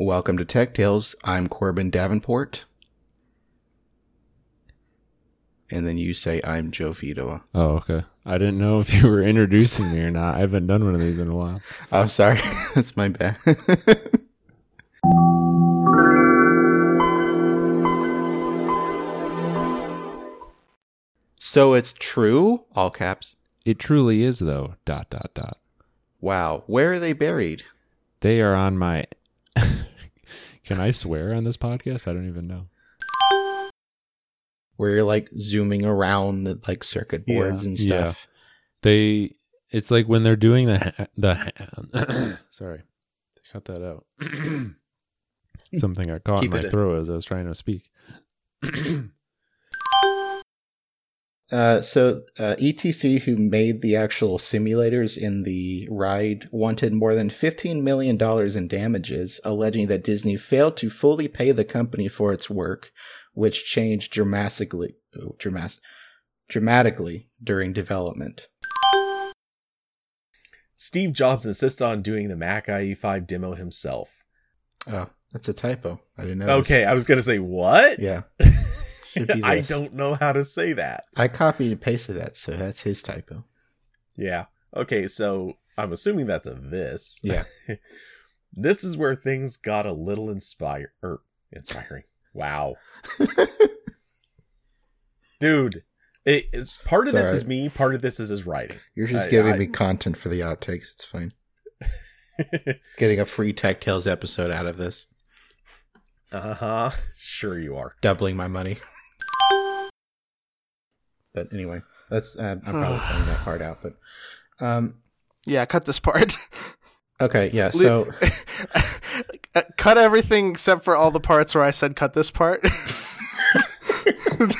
Welcome to Tech Tales. I'm Corbin Davenport. And then you say, I'm Joe Fedewa. Oh, okay. I didn't know if you were introducing me or not. I haven't done one of these in a while. I'm sorry. That's my bad. so it's true? All caps. It truly is, though. Dot, dot, dot. Wow. Where are they buried? They are on my. Can I swear on this podcast? I don't even know. Where you're like zooming around the like circuit boards Yeah. and Yeah. stuff. They. It's like when they're doing the ha- the. ha- Sorry, cut that out. Something I caught in my it in. throat as I was trying to speak. Uh, so uh, ETC, who made the actual simulators in the ride, wanted more than $15 million in damages, alleging that Disney failed to fully pay the company for its work, which changed dramatically, oh, dramas- dramatically during development. Steve Jobs insisted on doing the Mac IE5 demo himself. Oh, that's a typo. I didn't know. Okay, I was gonna say what? Yeah. I don't know how to say that. I copied and pasted that, so that's his typo. Yeah. Okay, so I'm assuming that's a this. Yeah. This is where things got a little inspire er, inspiring. Wow. Dude, it is part of It's this is me, part of this is his writing. You're just I- giving I- me content for the outtakes. It's fine. Getting a free Tech Tales episode out of this. uh-huh. Sure you are. doubling my money. But anyway, that's uh, I'm probably cutting that part out. But um, Yeah, cut this part. okay, yeah. So Uh, cut everything except for all the parts where I said cut this part. like,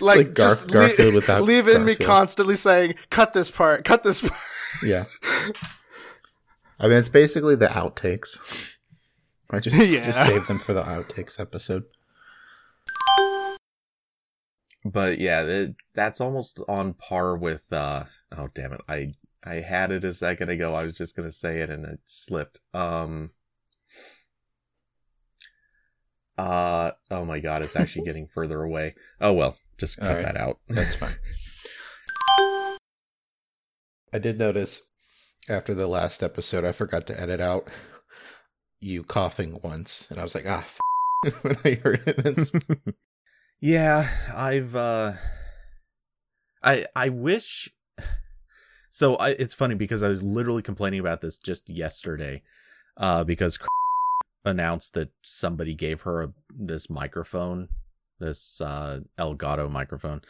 Like Garf- just Garfield without leave in me constantly saying cut this part, cut this part. yeah, I mean it's basically the outtakes. I just Yeah. just save them for the outtakes episode. But yeah, that, that's almost on par with uh oh damn it. I I had it a second ago. I was just going to say it and it slipped. Um uh oh my god, it's actually getting further away. Oh well, just cut right. that out. That's fine. I did notice after the last episode, I forgot to edit out you coughing once, and I was like, ah, f-, when I heard it. Yeah, I've uh I I wish so I it's funny because I was literally complaining about this just yesterday uh because announced that somebody gave her a, this microphone, this uh Elgato microphone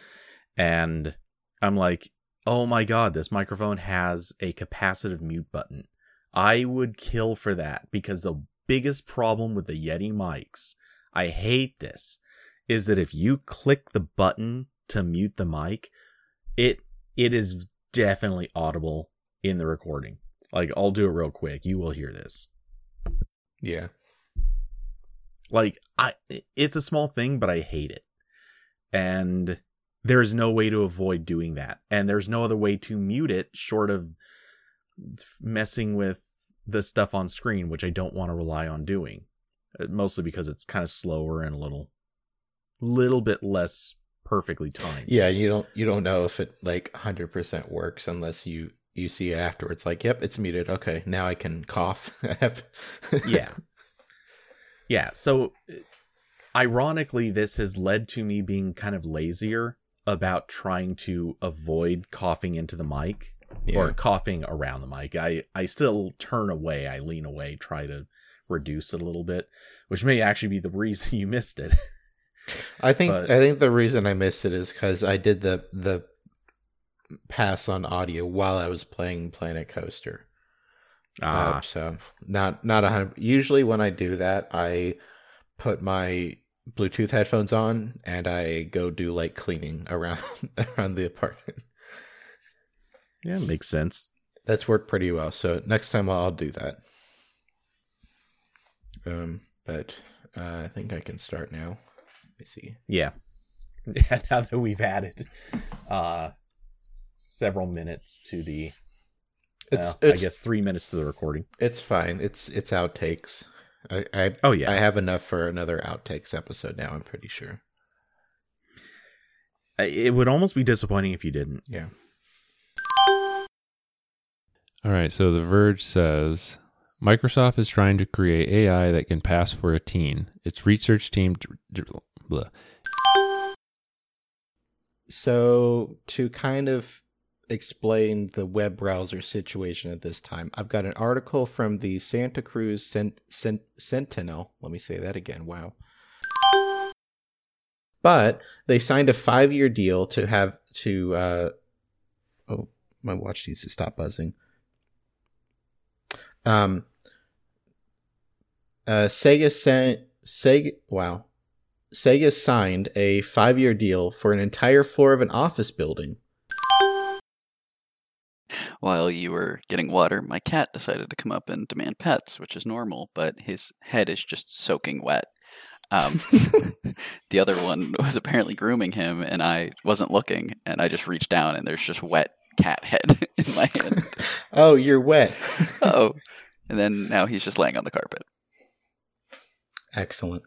and I'm like, "Oh my god, this microphone has a capacitive mute button." I would kill for that because the biggest problem with the Yeti mics, I hate this is that if you click the button to mute the mic, it it is definitely audible in the recording. Like I'll do it real quick. You will hear this. yeah. Like I it's a small thing, but I hate it. And there's no way to avoid doing that. And there's no other way to mute it short of messing with the stuff on screen, which I don't want to rely on doing. Uh, Mostly because it's kind of slower and a little little bit less perfectly timed. Yeah, you don't you don't know if it like 100% works unless you you see it afterwards like, yep, it's muted. Okay, now I can cough. Yeah. Yeah. So, uh, ironically, this has led to me being kind of lazier about trying to avoid coughing into the mic Yeah. or coughing around the mic. I, I still turn away, I lean away, try to reduce it a little bit, which may actually be the reason you missed it. I think But- I think the reason I missed it is because I did the the pass on audio while I was playing Planet Coaster. Uh, so not not a hundred. Usually when I do that, I put my Bluetooth headphones on and I go do like cleaning around around the apartment. yeah, makes sense. That's worked pretty well. So next time I'll, I'll do that. Um, but uh, I think I can start now. Let me see. Yeah. Yeah, now that we've added uh several minutes to the It's well, it's I guess 3 minutes to the recording. it's fine. It's it's outtakes. I, I Oh yeah. I have enough for another outtakes episode now. I'm pretty sure. It would almost be disappointing if you didn't. Yeah. All right, so The Verge says Microsoft is trying to create AI that can pass for a teen. Its research team. d- d- blah. So to kind of explain the web browser situation at this time, I've got an article from the Santa Cruz Sent- Sent- Sentinel. Let me say that again. Wow. But they signed a five-year deal to have to. Uh, oh, my watch needs to stop buzzing. Um. Uh, Sega sent Sega. Wow. Sega signed a five year deal for an entire floor of an office building. While you were getting water, my cat decided to come up and demand pets, which is normal, but his head is just soaking wet. Um, the other one was apparently grooming him, and I wasn't looking, and I just reached down, and there's just wet cat head in my hand. Oh, you're wet. oh, and then now he's just laying on the carpet. Excellent.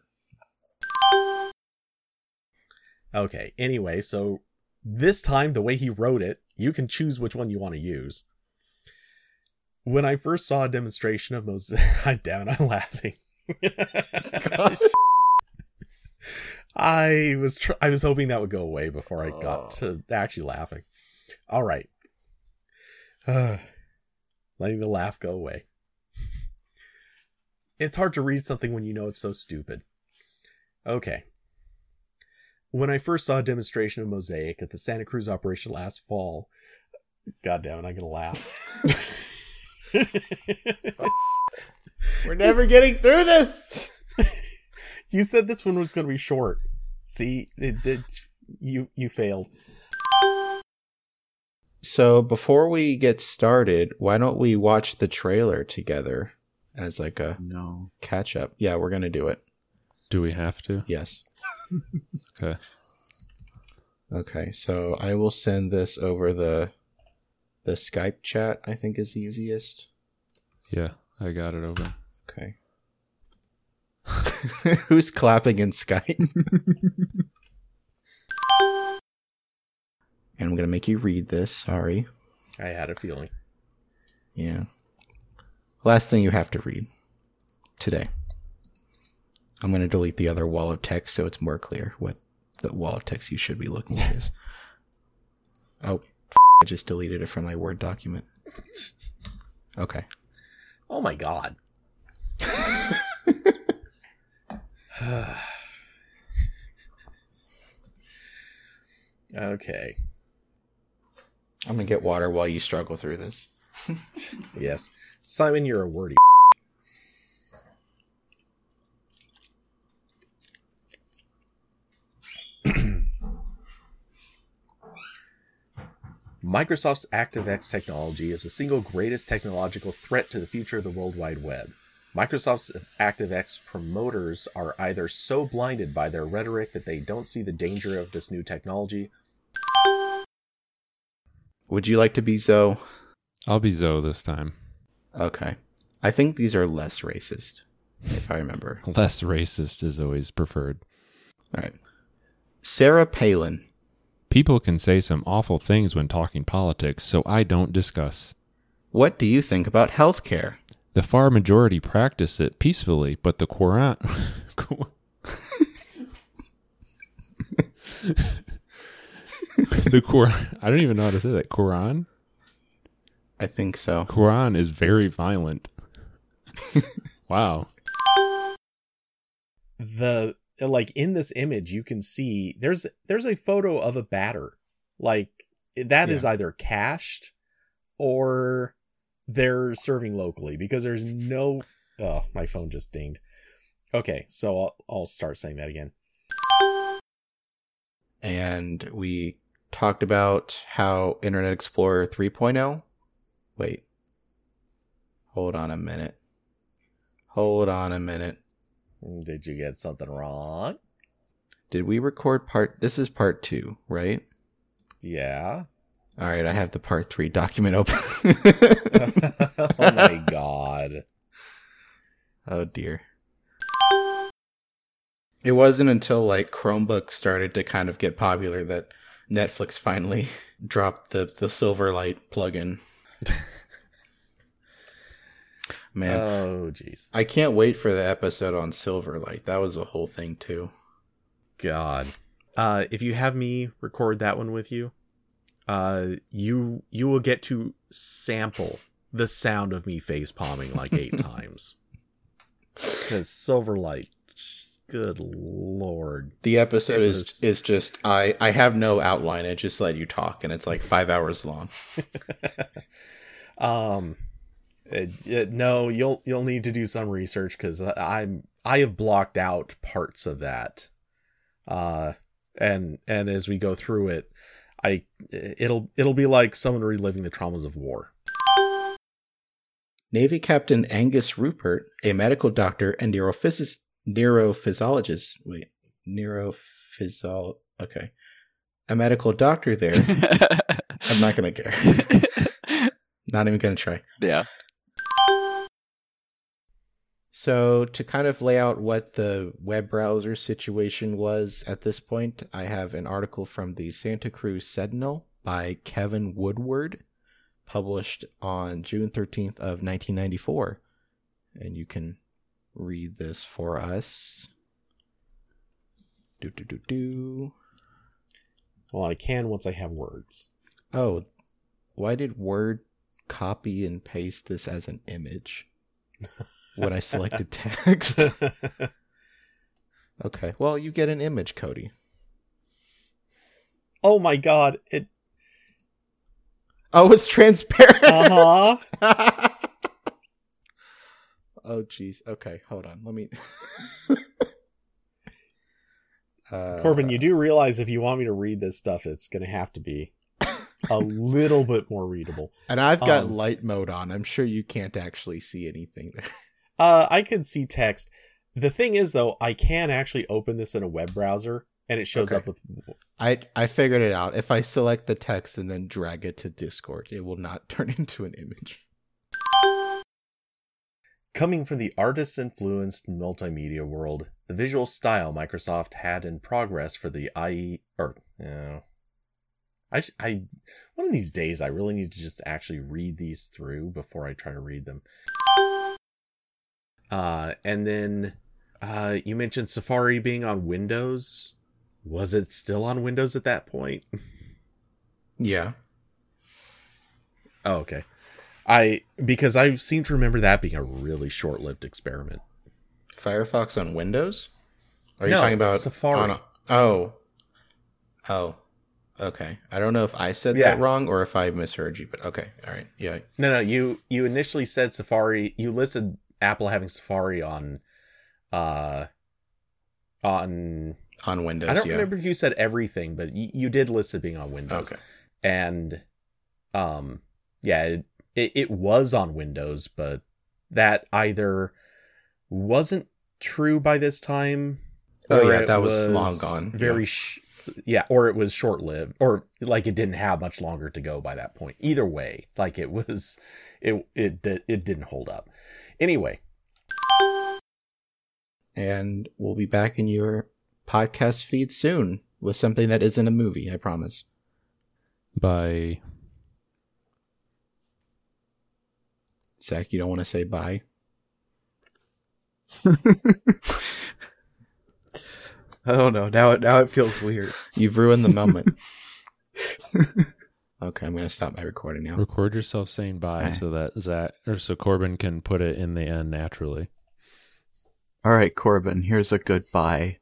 Okay. Anyway, so this time the way he wrote it, you can choose which one you want to use. When I first saw a demonstration of Mosaic, I'm down. I'm laughing. I was tr- I was hoping that would go away before I got to actually laughing. All right. Uh, letting the laugh go away. It's hard to read something when you know it's so stupid. Okay. When I first saw a demonstration of Mosaic at the Santa Cruz operation last fall, God damn it, I'm gonna laugh. We're never It's- getting through this. you said this one was gonna be short. See, it, it, you you failed. So before we get started, why don't we watch the trailer together as like a No. catch up? Yeah, we're gonna do it. Do we have to? Yes. Okay. Okay, so I will send this over the the Skype chat. I think is easiest. Yeah, I got it open. Okay. Who's clapping in Skype? and I'm gonna make you read this. Sorry. I had a feeling. Yeah. Last thing you have to read today. I'm going to delete the other wall of text so it's more clear what the wall of text you should be looking at is. Oh, I just deleted it from my Word document. Okay. Oh my god. okay. I'm going to get water while you struggle through this. Yes. Simon, you're a wordy. Microsoft's ActiveX technology is the single greatest technological threat to the future of the World Wide Web. Microsoft's ActiveX promoters are either so blinded by their rhetoric that they don't see the danger of this new technology, Would you like to be Zoe? I'll be Zoe this time. Okay. I think these are less racist, if I remember. Less racist is always preferred. All right. Sarah Palin. People can say some awful things when talking politics, so I don't discuss. What do you think about healthcare? The far majority practice it peacefully, but the Quran. the Quran. I don't even know how to say that. Quran. I think so. Quran is very violent. wow. the like in this image you can see there's there's a photo of a batter like that is either cached or they're serving locally because there's no oh my phone just dinged okay so i'll, I'll start saying that again and we talked about how Internet Explorer 3.0. Wait. Hold on a minute. Hold on a minute. Did you get something wrong Did we record part? This is part two, right? yeah All right, I have the part three document open. oh my god oh dear. It wasn't until like Chromebook started to kind of get popular that Netflix finally dropped the the Silverlight plugin. Man, Oh, jeez. I can't wait for the episode on Silverlight. That was a whole thing too. God. Uh, if you have me record that one with you, uh, you you will get to sample the sound of me face palming like eight times. Because Silverlight, good lord. The episode It is was- is just I I have no outline. I just let you talk, and it's like five hours long. um, it- it- no, you'll you'll need to do some research because I'm I have blocked out parts of that. Uh, and and as we go through it, I it'll it'll be like someone reliving the traumas of war. Navy Captain Angus Rupert, a medical doctor and neurophysis- neurophysiologist. Wait, neurophysio. Okay, a medical doctor there. I'm not gonna care. not even gonna try. yeah. So, to kind of lay out what the web browser situation was at this point, I have an article from the Santa Cruz Sentinel by Kevin Woodward, published on June 13th of 1994. And you can read this for us. Do do do do. Well, I can once I have words. Oh, why did Word copy and paste this as an image when I selected text? Okay, well, you get an image, Cody. oh my god! It Oh, it's transparent. uh huh. oh, jeez. Okay, hold on. Let me. uh, Corbin, you do realize if you want me to read this stuff, it's going to have to be a little bit more readable. And I've got um, light mode on. I'm sure you can't actually see anything there. Uh, I can see text. The thing is, though, I can actually open this in a web browser, and it shows Okay. up with. I I figured it out. If I select the text and then drag it to Discord, it will not turn into an image. Coming from the artist influenced multimedia world, the visual style Microsoft had in progress for the IE or uh, I sh- I one of these days I really need to just actually read these through before I try to read them. Uh and then uh you mentioned Safari being on Windows. Was it still on Windows at that point? Yeah. Oh, okay. I because I seem to remember that being a really short-lived experiment. Firefox on Windows? Are you No, talking about Safari. on a- oh. Oh. Okay. I don't know if I said Yeah. that wrong or if I misheard you, but okay. All right. Yeah. No, no, you you initially said Safari. You listed Apple having Safari on, uh, on. On Windows. I don't yeah. remember if you said everything, but you, you did list it being on Windows. Okay. And, um, yeah, it, it it was on Windows, but that either wasn't true by this time. Oh, yeah, that was long gone, Very, yeah. sh- yeah, or it was short lived, or like it didn't have much longer to go by that point. Either way, like it was, it it it didn't hold up. Anyway, And we'll be back in your podcast feed soon with something that isn't a movie, I promise. By Zach, you don't want to say bye? I don't know. Now it now it feels weird. You've ruined the moment. okay, I'm going to stop my recording now. record yourself saying bye Okay. so that Zach or so Corbin can put it in the end naturally. All right, Corbin. Here's a goodbye.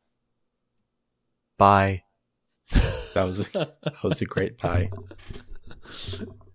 Bye. That was a, that was a great bye.